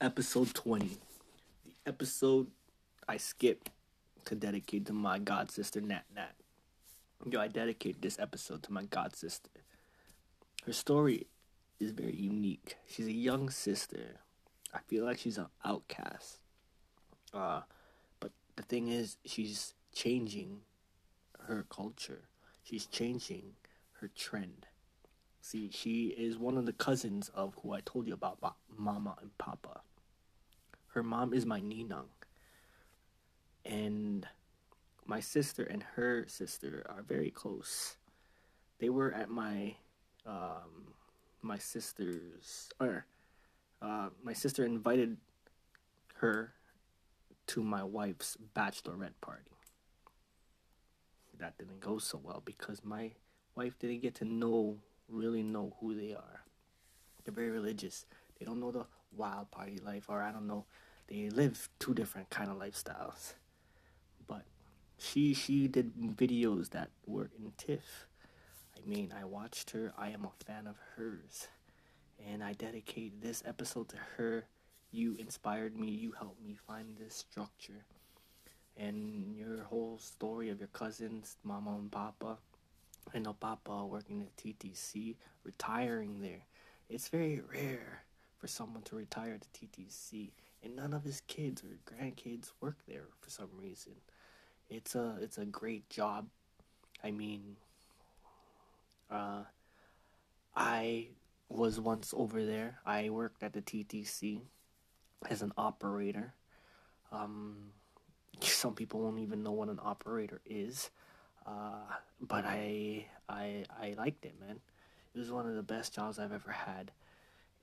episode 20. The episode I skipped to dedicate to my god sister Nat Nat. Yo, I dedicate this episode to my god sister. Her story is very unique. She's a young sister. I feel like she's an outcast. Uh, but the thing is, she's changing her culture. She's changing her trend. See, she is one of the cousins of who I told you about, Mama and Papa. Her mom is my ninang. And my sister and her sister are very close. They were at my um, my sister's or uh, my sister invited her to my wife's bachelorette party. That didn't go so well because my wife didn't get to know really know who they are. They're very religious. They don't know the wild party life, or I don't know. They live two different kind of lifestyles. But she she did videos that were in TIFF. I mean, I watched her. I am a fan of hers, and I dedicate this episode to her. You inspired me. You helped me find this structure, and your whole story of your cousins, mama and papa I know Papa working at TTC, retiring there. It's very rare for someone to retire at TTC, and none of his kids or grandkids work there for some reason. It's a it's a great job. I mean, uh, I was once over there. I worked at the TTC as an operator. Um, some people won't even know what an operator is. Uh, but I I I liked it, man. It was one of the best jobs I've ever had,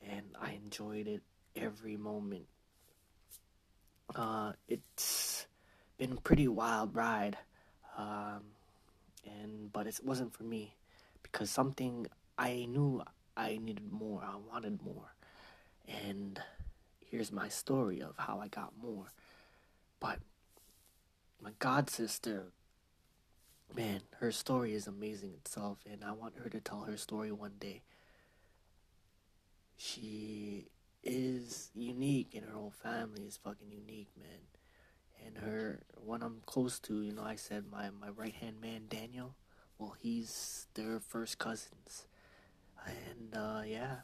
and I enjoyed it every moment. Uh, it's been a pretty wild ride, um, and but it wasn't for me because something I knew I needed more. I wanted more, and here's my story of how I got more. But my god sister man, her story is amazing itself, and I want her to tell her story one day. She is unique, and her whole family is fucking unique, man. And her, one I'm close to, you know, I said my, my right hand man, Daniel, well, he's their first cousins. And, uh, yeah,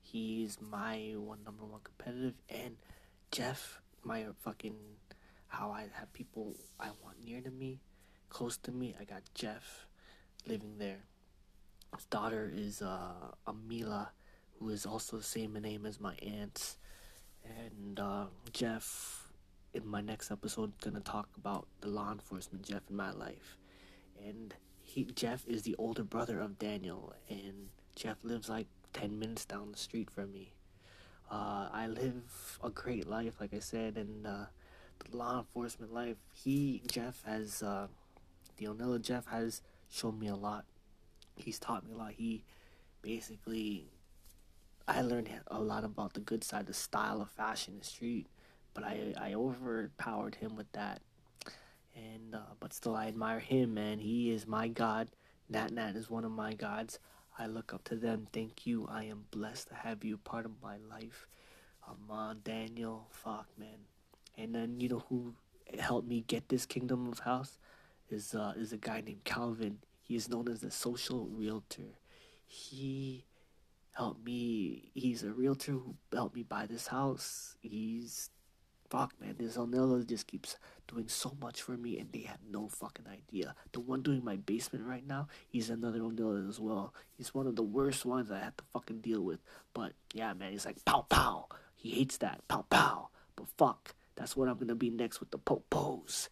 he's my one number one competitive, and Jeff, my fucking, how I have people I want near to me close to me, I got Jeff living there. His daughter is uh, Amila, who is also the same name as my aunt. And uh, Jeff, in my next episode, gonna talk about the law enforcement Jeff in my life. And he, Jeff is the older brother of Daniel, and Jeff lives like 10 minutes down the street from me. Uh, I live a great life, like I said, and uh, the law enforcement life. He, Jeff, has uh, the Onilla Jeff has shown me a lot. He's taught me a lot. He basically, I learned a lot about the good side, the style of fashion, the street, but I I overpowered him with that. And uh, but still, I admire him, man. He is my god. Nat Nat is one of my gods. I look up to them. Thank you. I am blessed to have you part of my life. Uh, Daniel, fuck, man. And then you know who helped me get this kingdom of house? is uh, is a guy named Calvin. He is known as the social realtor. He helped me. He's a realtor who helped me buy this house. He's fuck man. This Onilla just keeps doing so much for me, and they have no fucking idea. The one doing my basement right now, he's another Onilla as well. He's one of the worst ones I have to fucking deal with. But yeah, man, he's like pow pow. He hates that pow pow. But fuck, that's what I'm gonna be next with the popos.